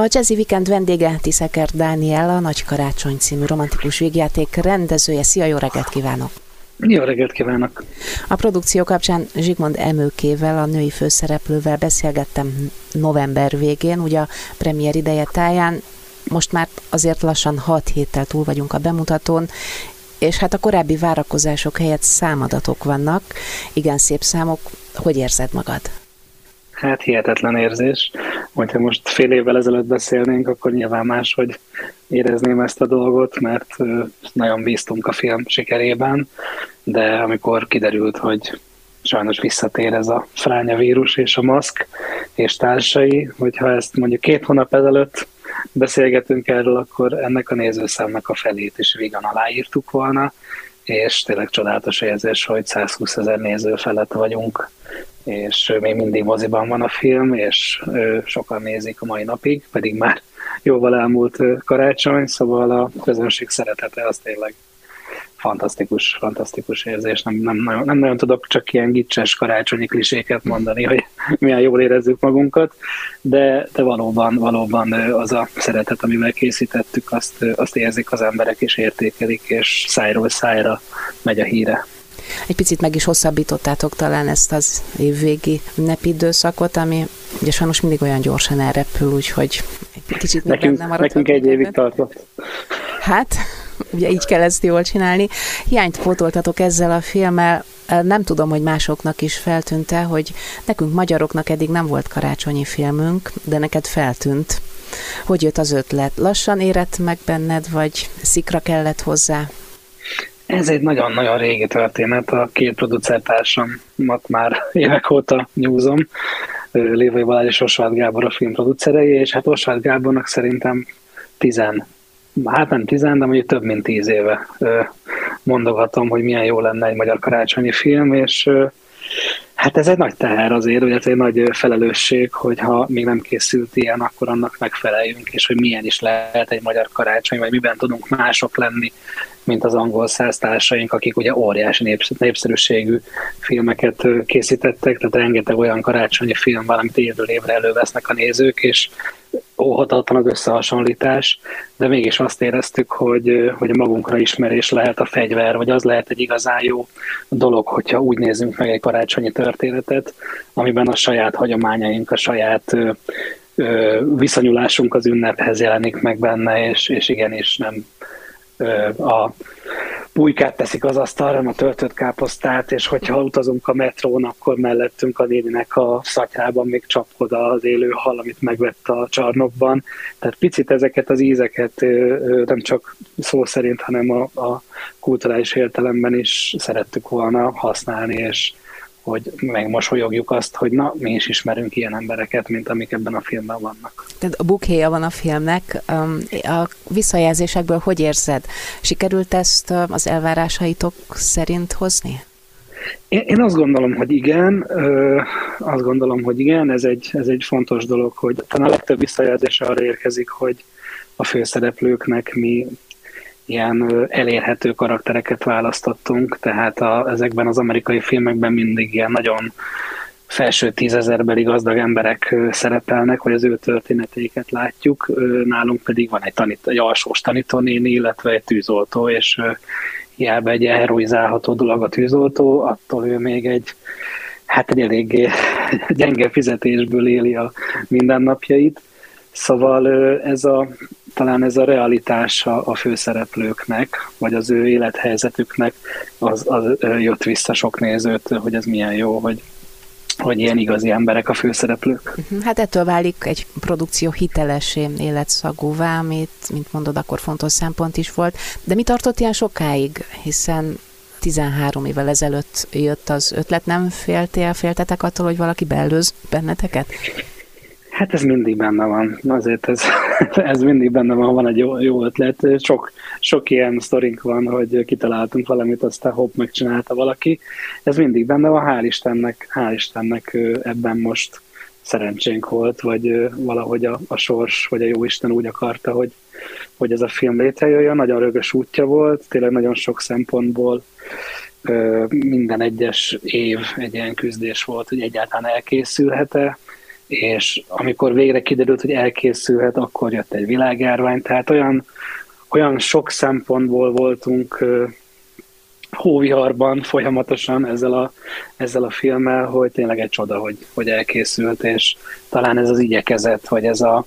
A Jazzy Weekend vendége Tiszeker Dániel, a Nagy Karácsony című romantikus végjáték rendezője. Szia, jó reggelt kívánok! Jó reggelt kívánok! A produkció kapcsán Zsigmond Emőkével, a női főszereplővel beszélgettem november végén, ugye a premier ideje táján. Most már azért lassan 6 héttel túl vagyunk a bemutatón, és hát a korábbi várakozások helyett számadatok vannak, igen szép számok. Hogy érzed magad? Hát hihetetlen érzés. Hogyha most fél évvel ezelőtt beszélnénk, akkor nyilván máshogy érezném ezt a dolgot, mert nagyon bíztunk a film sikerében, de amikor kiderült, hogy sajnos visszatér ez a fránya vírus és a maszk és társai, hogyha ezt mondjuk két hónap ezelőtt beszélgetünk erről, akkor ennek a nézőszámnak a felét is vígan aláírtuk volna, és tényleg csodálatos érzés, hogy 120 ezer néző felett vagyunk és még mindig moziban van a film, és sokan nézik a mai napig, pedig már jóval elmúlt karácsony, szóval a közönség szeretete az tényleg fantasztikus, fantasztikus érzés. Nem, nem, nagyon, nem nagyon tudok csak ilyen gicses karácsonyi kliséket mondani, hogy milyen jól érezzük magunkat, de, de valóban, valóban az a szeretet, amivel készítettük, azt, azt érzik az emberek, és értékelik, és szájról szájra megy a híre. Egy picit meg is hosszabbítottátok talán ezt az évvégi ünnepidőszakot, ami ugye sajnos mindig olyan gyorsan elrepül, úgyhogy egy kicsit nekünk, nem Nekünk egy évig tartott. Hát, ugye így kell ezt jól csinálni. Hiányt pótoltatok ezzel a filmmel, nem tudom, hogy másoknak is feltűnte, hogy nekünk magyaroknak eddig nem volt karácsonyi filmünk, de neked feltűnt. Hogy jött az ötlet? Lassan érett meg benned, vagy szikra kellett hozzá? Ez egy nagyon-nagyon régi történet, a két producertársamat már évek óta nyúzom, Lévai Balázs és Osváth Gábor a filmproducerei, és hát Osváth Gábornak szerintem tizen, hát nem tizen, de mondjuk több mint tíz éve mondogatom, hogy milyen jó lenne egy magyar karácsonyi film, és Hát ez egy nagy teher azért, hogy ez egy nagy felelősség, hogyha még nem készült ilyen, akkor annak megfeleljünk, és hogy milyen is lehet egy magyar karácsony, vagy miben tudunk mások lenni, mint az angol száztársaink, akik ugye óriási népszerűségű filmeket készítettek, tehát rengeteg olyan karácsonyi film van, amit évről évre elővesznek a nézők, és óhatatlan az összehasonlítás, de mégis azt éreztük, hogy, hogy a magunkra ismerés lehet a fegyver, vagy az lehet egy igazán jó dolog, hogyha úgy nézzünk meg egy karácsonyi történetet, amiben a saját hagyományaink, a saját viszonyulásunk az ünnephez jelenik meg benne, és, és igenis nem a pulykát teszik az asztalra, a töltött káposztát, és hogyha utazunk a metrón, akkor mellettünk a néninek a szatyában még csapkod az élő hal, amit megvett a csarnokban. Tehát picit ezeket az ízeket nem csak szó szerint, hanem a, a kulturális értelemben is szerettük volna használni, és hogy megmosolyogjuk azt, hogy na, mi is ismerünk ilyen embereket, mint amik ebben a filmben vannak. Tehát a bukhéja van a filmnek. A visszajelzésekből hogy érzed? Sikerült ezt az elvárásaitok szerint hozni? Én, én azt gondolom, hogy igen, azt gondolom, hogy igen, ez egy, ez egy fontos dolog, hogy talán a legtöbb visszajelzés arra érkezik, hogy a főszereplőknek mi ilyen elérhető karaktereket választottunk, tehát a, ezekben az amerikai filmekben mindig ilyen nagyon felső tízezerbeli gazdag emberek szerepelnek, hogy az ő történeteiket látjuk, nálunk pedig van egy, tanít, egy alsós tanítónéni, illetve egy tűzoltó, és hiába egy heroizálható dolog a tűzoltó, attól ő még egy hát egy eléggé gyenge fizetésből éli a mindennapjait. Szóval ez a talán ez a realitása a főszereplőknek, vagy az ő élethelyzetüknek, az, az jött vissza sok nézőt, hogy ez milyen jó, hogy hogy ilyen igazi emberek a főszereplők. Mhm, hát ettől válik egy produkció hitelesé, életszagúvá, amit, mint mondod, akkor fontos szempont is volt. De mi tartott ilyen sokáig, hiszen 13 évvel ezelőtt jött az ötlet, nem féltél, féltetek attól, hogy valaki beelőz benneteket? Hát ez mindig benne van. Azért ez, ez mindig benne van, van egy jó, jó ötlet. Sok, sok ilyen sztorink van, hogy kitaláltunk valamit, aztán hopp, megcsinálta valaki. Ez mindig benne van, hál' Istennek, hál' Istennek ebben most szerencsénk volt, vagy valahogy a, a sors, vagy a jó Isten úgy akarta, hogy, hogy ez a film létrejöjjön. Nagyon rögös útja volt, tényleg nagyon sok szempontból minden egyes év egy ilyen küzdés volt, hogy egyáltalán elkészülhet-e, és amikor végre kiderült, hogy elkészülhet, akkor jött egy világjárvány, tehát olyan, olyan sok szempontból voltunk hóviharban folyamatosan ezzel a, ezzel a filmmel, hogy tényleg egy csoda, hogy, hogy elkészült, és talán ez az igyekezet, vagy ez a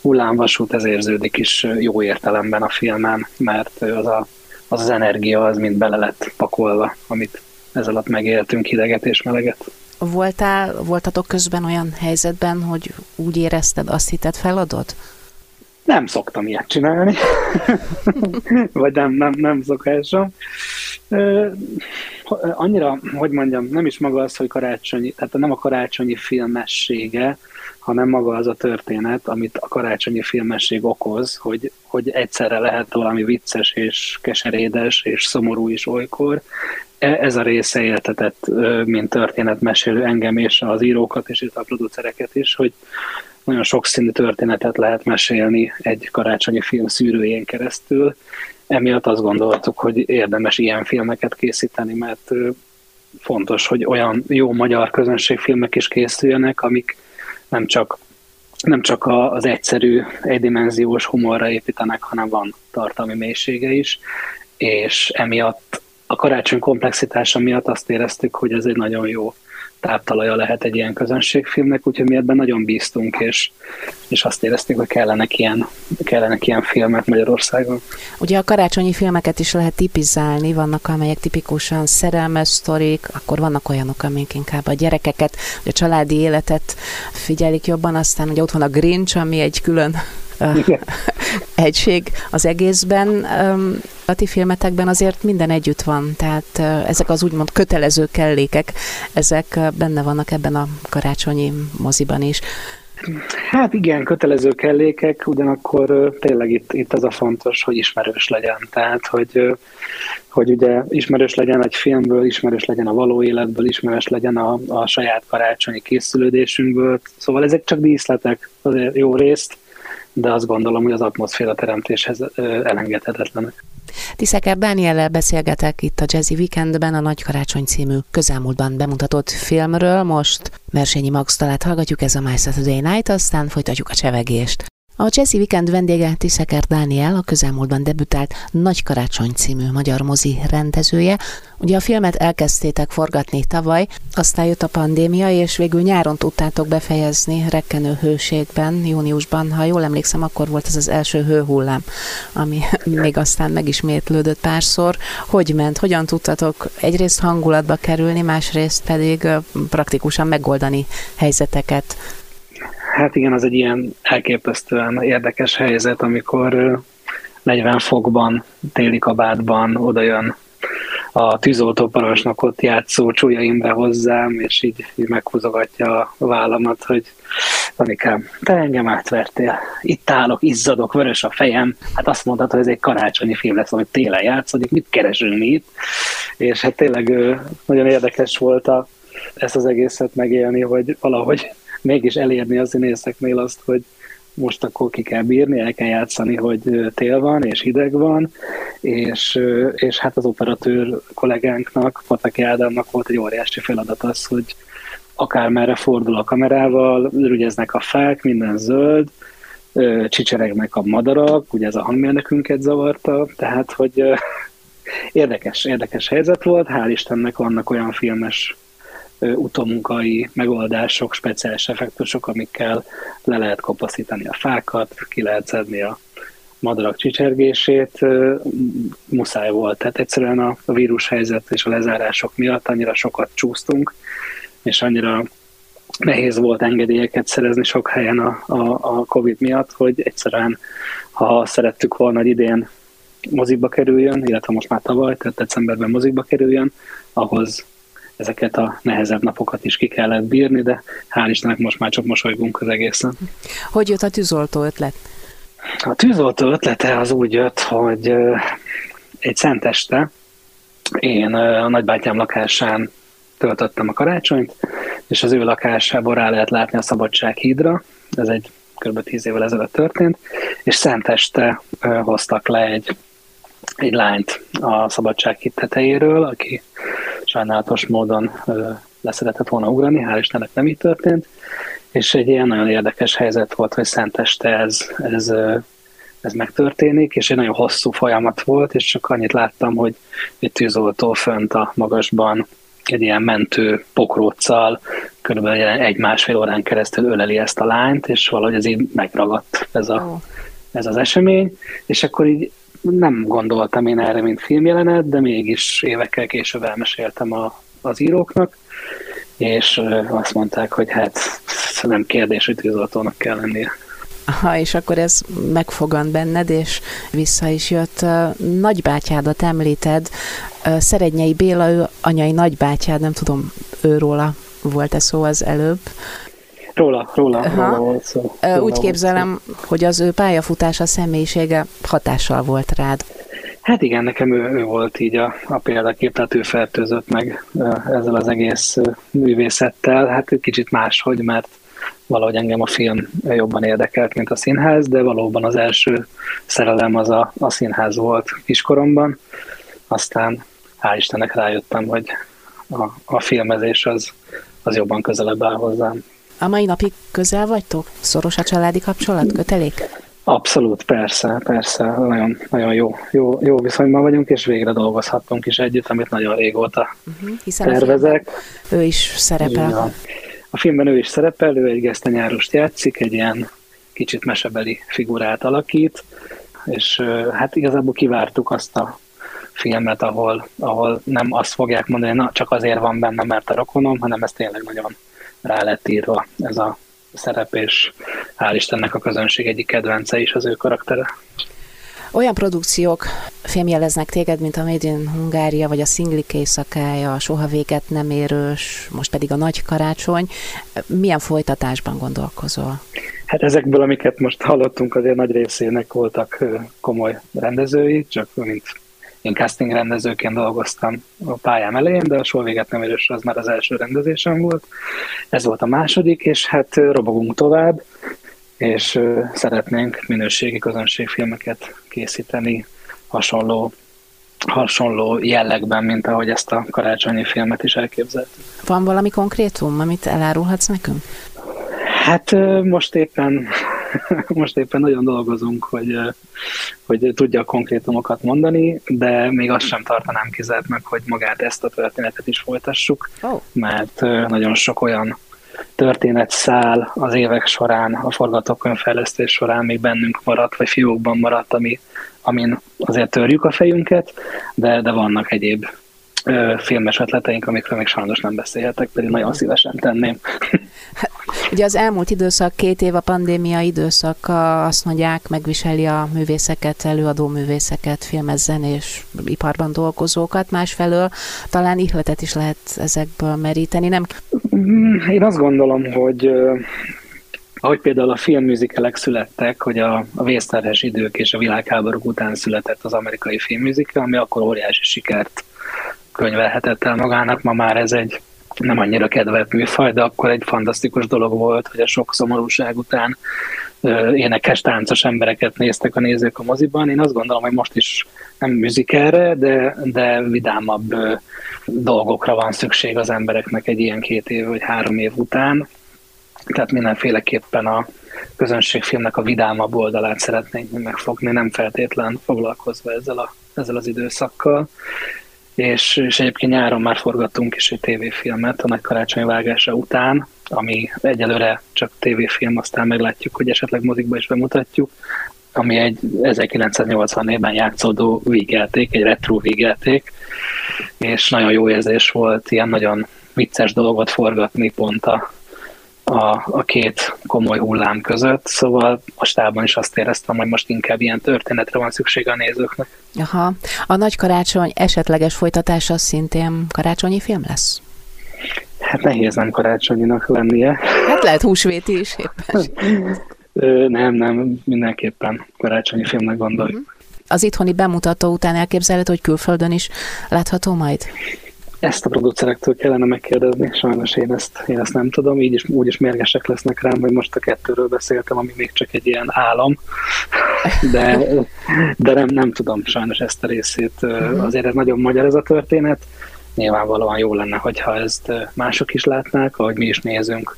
hullámvasút, ez érződik is jó értelemben a filmen, mert az a, az, az energia az mind bele lett pakolva, amit ez alatt megéltünk hideget és meleget. Voltál, voltatok közben olyan helyzetben, hogy úgy érezted, azt hitted feladod? Nem szoktam ilyet csinálni, vagy nem, nem, nem szokásom. Annyira, hogy mondjam, nem is maga az, hogy karácsonyi, tehát nem a karácsonyi filmessége, hanem maga az a történet, amit a karácsonyi filmesség okoz, hogy, hogy egyszerre lehet valami vicces és keserédes és szomorú is olykor. E, ez a része éltetett, mint történetmesélő engem és az írókat és a producereket is, hogy nagyon sokszínű történetet lehet mesélni egy karácsonyi film szűrőjén keresztül. Emiatt azt gondoltuk, hogy érdemes ilyen filmeket készíteni, mert fontos, hogy olyan jó magyar közönségfilmek is készüljenek, amik nem csak, nem csak az egyszerű, egydimenziós humorra építenek, hanem van tartalmi mélysége is, és emiatt a karácsony komplexitása miatt azt éreztük, hogy ez egy nagyon jó táptalaja lehet egy ilyen közönségfilmnek, úgyhogy mi ebben nagyon bíztunk, és, és azt éreztük, hogy kellenek ilyen, kellenek ilyen filmek Magyarországon. Ugye a karácsonyi filmeket is lehet tipizálni, vannak amelyek tipikusan szerelmes sztorik, akkor vannak olyanok, amik inkább a gyerekeket, a családi életet figyelik jobban, aztán ugye ott van a Grinch, ami egy külön egység az egészben. A ti filmetekben azért minden együtt van, tehát ezek az úgymond kötelező kellékek, ezek benne vannak ebben a karácsonyi moziban is. Hát igen, kötelező kellékek, ugyanakkor tényleg itt, itt az a fontos, hogy ismerős legyen. Tehát, hogy, hogy ugye ismerős legyen egy filmből, ismerős legyen a való életből, ismerős legyen a, a saját karácsonyi készülődésünkből. Szóval ezek csak díszletek azért jó részt, de azt gondolom, hogy az atmoszféra teremtéshez elengedhetetlenek. Tiszeker Dániellel beszélgetek itt a Jazzy Weekendben a Nagy Karácsony című közelmúltban bemutatott filmről. Most Mersényi Max talát hallgatjuk, ez a My Saturday Night, aztán folytatjuk a csevegést. A Jazzy Weekend vendége Tiszeker Dániel, a közelmúltban debütált Nagy Karácsony című magyar mozi rendezője. Ugye a filmet elkezdtétek forgatni tavaly, aztán jött a pandémia, és végül nyáron tudtátok befejezni rekkenő hőségben, júniusban. Ha jól emlékszem, akkor volt ez az első hőhullám, ami még aztán megismétlődött párszor. Hogy ment? Hogyan tudtatok egyrészt hangulatba kerülni, másrészt pedig praktikusan megoldani helyzeteket? Hát igen, az egy ilyen elképesztően érdekes helyzet, amikor 40 fokban, téli kabátban oda jön a tűzoltóparancsnok ott játszó csúlyaimbe hozzám, és így, így meghúzogatja a vállamat, hogy Anikám, te engem átvertél. Itt állok, izzadok, vörös a fejem. Hát azt mondtad, hogy ez egy karácsonyi film lesz, amit télen játszódik, mit keresünk mi itt? És hát tényleg nagyon érdekes volt a, ezt az egészet megélni, hogy valahogy mégis elérni a színészeknél azt, hogy most akkor ki kell bírni, el kell játszani, hogy tél van, és hideg van, és, és hát az operatőr kollégánknak, Pataki Ádámnak volt egy óriási feladat az, hogy akármerre fordul a kamerával, rügyeznek a fák, minden zöld, csicseregnek a madarak, ugye ez a hangmérnökünket zavarta, tehát hogy érdekes, érdekes helyzet volt, hál' Istennek vannak olyan filmes utomunkai megoldások, speciális effektusok, amikkel le lehet kapaszítani a fákat, ki lehet szedni a madarak csicsergését, muszáj volt. Tehát egyszerűen a vírushelyzet és a lezárások miatt annyira sokat csúsztunk, és annyira nehéz volt engedélyeket szerezni sok helyen a, a, a Covid miatt, hogy egyszerűen, ha szerettük volna, hogy idén mozikba kerüljön, illetve most már tavaly, tehát decemberben mozikba kerüljön, ahhoz ezeket a nehezebb napokat is ki kellett bírni, de hál' Istennek most már csak mosolygunk az egészen. Hogy jött a tűzoltó ötlet? A tűzoltó ötlete az úgy jött, hogy egy szenteste én a nagybátyám lakásán töltöttem a karácsonyt, és az ő lakásából rá lehet látni a Szabadság hídra, ez egy kb. 10 évvel ezelőtt történt, és szenteste hoztak le egy, egy lányt a Szabadság híd tetejéről, aki sajnálatos módon leszeretett volna ugrani, hál' Istennek nem így történt, és egy ilyen nagyon érdekes helyzet volt, hogy szenteste ez, ez, ez megtörténik, és egy nagyon hosszú folyamat volt, és csak annyit láttam, hogy egy tűzoltó fönt a magasban egy ilyen mentő pokróccal körülbelül egy-másfél órán keresztül öleli ezt a lányt, és valahogy ez így megragadt ez, a, ez az esemény, és akkor így nem gondoltam én erre, mint filmjelenet, de mégis évekkel később elmeséltem a, az íróknak, és azt mondták, hogy hát nem kérdés, hogy tűzoltónak kell lennie. Ha, és akkor ez megfogant benned, és vissza is jött. Nagybátyádat említed, Szerednyei Béla, ő anyai nagybátyád, nem tudom, őróla volt-e szó az előbb. Róla, róla, róla volt szó. Róla Úgy képzelem, szó. hogy az ő pályafutása, személyisége hatással volt rád. Hát igen, nekem ő, ő volt így a, a példakép, tehát ő fertőzött meg ezzel az egész művészettel. Hát kicsit máshogy, mert valahogy engem a film jobban érdekelt, mint a színház, de valóban az első szerelem az a, a színház volt kiskoromban. Aztán hál' Istennek rájöttem, hogy a, a filmezés az, az jobban közelebb áll hozzám. A mai napig közel vagytok? Szoros a családi kapcsolat, kötelék? Abszolút, persze, persze. Nagyon, nagyon jó, jó, jó viszonyban vagyunk, és végre dolgozhattunk is együtt, amit nagyon régóta uh-huh, hiszen tervezek. ő is szerepel. Ja. A filmben ő is szerepel, ő egy gesztenyárost játszik, egy ilyen kicsit mesebeli figurát alakít, és hát igazából kivártuk azt a filmet, ahol, ahol nem azt fogják mondani, na csak azért van benne, mert a rokonom, hanem ez tényleg nagyon rá lett írva ez a szerep, és hál' Istennek a közönség egyik kedvence is az ő karaktere. Olyan produkciók fémjeleznek téged, mint a Made in Hungária, vagy a Szinglik éjszakája, a Soha véget nem érős, most pedig a Nagy Karácsony. Milyen folytatásban gondolkozol? Hát ezekből, amiket most hallottunk, azért nagy részének voltak komoly rendezői, csak mint én casting rendezőként dolgoztam a pályám elején, de a soha véget nem érős az már az első rendezésem volt. Ez volt a második, és hát robogunk tovább és szeretnénk minőségi közönségfilmeket készíteni hasonló hasonló jellegben, mint ahogy ezt a karácsonyi filmet is elképzeltük. Van valami konkrétum, amit elárulhatsz nekünk? Hát most éppen, most éppen nagyon dolgozunk, hogy, hogy tudja a konkrétumokat mondani, de még azt sem tartanám kizárt meg, hogy magát ezt a történetet is folytassuk, oh. mert nagyon sok olyan történet száll az évek során, a forgatókönyvfejlesztés során még bennünk maradt, vagy fiókban maradt, ami, amin azért törjük a fejünket, de, de vannak egyéb ö, filmes ötleteink, amikről még sajnos nem beszélhetek, pedig nagyon szívesen tenném. Ugye az elmúlt időszak, két év a pandémia időszaka, azt mondják, megviseli a művészeket, előadó művészeket, filmezzen és iparban dolgozókat, másfelől talán ihletet is lehet ezekből meríteni, nem? Mm, én azt gondolom, hogy ahogy például a filmműzikelek születtek, hogy a, a vészterhes idők és a világháborúk után született az amerikai filmműzikel, ami akkor óriási sikert könyvelhetett el magának, ma már ez egy nem annyira kedvelt műfaj, de akkor egy fantasztikus dolog volt, hogy a sok szomorúság után énekes, táncos embereket néztek a nézők a moziban. Én azt gondolom, hogy most is nem műzikerre, de, de vidámabb dolgokra van szükség az embereknek egy ilyen két év vagy három év után. Tehát mindenféleképpen a közönségfilmnek a vidámabb oldalát szeretnénk megfogni, nem feltétlen foglalkozva ezzel, a, ezzel az időszakkal és, és egyébként nyáron már forgattunk is egy tévéfilmet a nagy karácsony vágása után, ami egyelőre csak tévéfilm, aztán meglátjuk, hogy esetleg mozikba is bemutatjuk, ami egy 1984-ben játszódó vígjáték, egy retro vígjáték, és nagyon jó érzés volt ilyen nagyon vicces dolgot forgatni pont a a, a két komoly hullám között, szóval a stábban is azt éreztem, hogy most inkább ilyen történetre van szükség a nézőknek. Aha. A Nagy Karácsony esetleges folytatása szintén karácsonyi film lesz? Hát nehéz nem karácsonyinak lennie. Hát lehet húsvéti is éppen. nem, nem, mindenképpen karácsonyi filmnek gondoljuk. Mhm. Az itthoni bemutató után elképzelhető, hogy külföldön is látható majd? Ezt a producerektől kellene megkérdezni, sajnos én ezt, én ezt nem tudom, így is, úgy is mérgesek lesznek rám, hogy most a kettőről beszéltem, ami még csak egy ilyen álom, de, de nem, nem tudom sajnos ezt a részét. Mhm. Azért ez nagyon magyar ez a történet, nyilvánvalóan jó lenne, hogyha ezt mások is látnák, ahogy mi is nézünk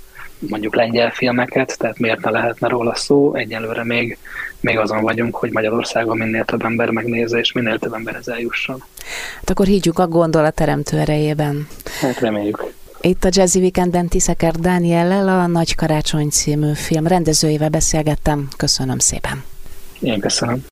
mondjuk lengyel filmeket, tehát miért ne lehetne róla szó, egyelőre még, még azon vagyunk, hogy Magyarországon minél több ember megnézze, és minél több emberhez eljusson. Hát akkor higgyük a gondolat erejében. Hát reméljük. Itt a Jazzy Weekendben Tiszeker Dániellel a Nagy Karácsony című film rendezőjével beszélgettem. Köszönöm szépen. Én köszönöm.